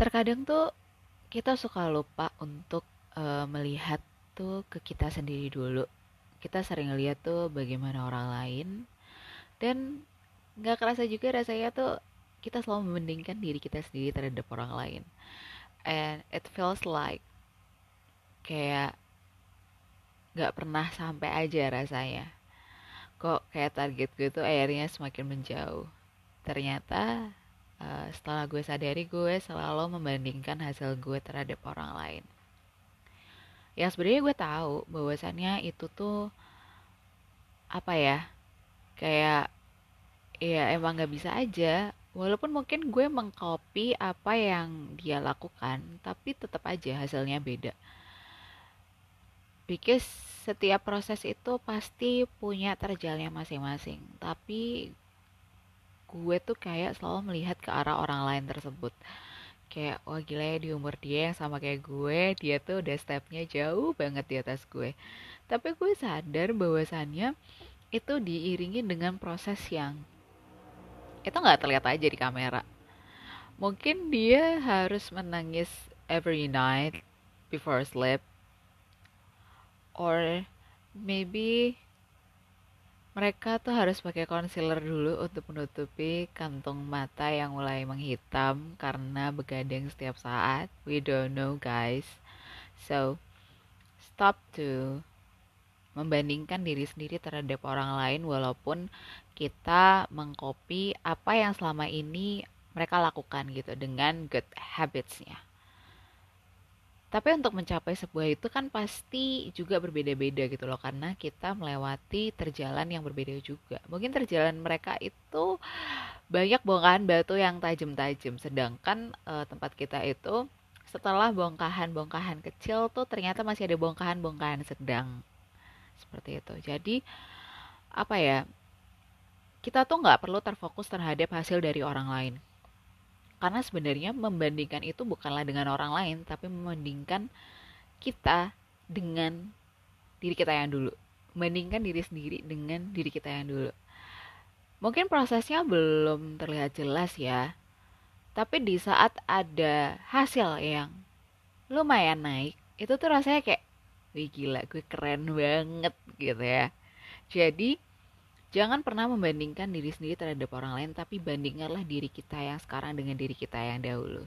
terkadang tuh kita suka lupa untuk uh, melihat tuh ke kita sendiri dulu. Kita sering lihat tuh bagaimana orang lain dan nggak kerasa juga rasanya tuh kita selalu membandingkan diri kita sendiri terhadap orang lain. And it feels like kayak nggak pernah sampai aja rasanya. Kok kayak target gue tuh akhirnya semakin menjauh. Ternyata uh, setelah gue sadari gue selalu membandingkan hasil gue terhadap orang lain. Ya sebenarnya gue tahu bahwasannya itu tuh apa ya kayak ya emang nggak bisa aja. Walaupun mungkin gue mengcopy apa yang dia lakukan tapi tetap aja hasilnya beda. Because setiap proses itu pasti punya terjalnya masing-masing. Tapi gue tuh kayak selalu melihat ke arah orang lain tersebut. Kayak wah gila ya di umur dia yang sama kayak gue dia tuh udah stepnya jauh banget di atas gue. Tapi gue sadar bahwasannya itu diiringi dengan proses yang itu nggak terlihat aja di kamera. Mungkin dia harus menangis every night before sleep or maybe mereka tuh harus pakai concealer dulu untuk menutupi kantung mata yang mulai menghitam karena begadang setiap saat. We don't know, guys. So, stop to membandingkan diri sendiri terhadap orang lain walaupun kita mengcopy apa yang selama ini mereka lakukan gitu dengan good habitsnya. Tapi untuk mencapai sebuah itu kan pasti juga berbeda-beda gitu loh karena kita melewati terjalan yang berbeda juga. Mungkin terjalan mereka itu banyak bongkahan batu yang tajam-tajam sedangkan uh, tempat kita itu setelah bongkahan-bongkahan kecil tuh ternyata masih ada bongkahan-bongkahan sedang. Seperti itu. Jadi apa ya? Kita tuh nggak perlu terfokus terhadap hasil dari orang lain karena sebenarnya membandingkan itu bukanlah dengan orang lain tapi membandingkan kita dengan diri kita yang dulu. Membandingkan diri sendiri dengan diri kita yang dulu. Mungkin prosesnya belum terlihat jelas ya tapi di saat ada hasil yang lumayan naik itu tuh rasanya kayak wih gila gue keren banget gitu ya. Jadi Jangan pernah membandingkan diri sendiri terhadap orang lain, tapi bandingkanlah diri kita yang sekarang dengan diri kita yang dahulu.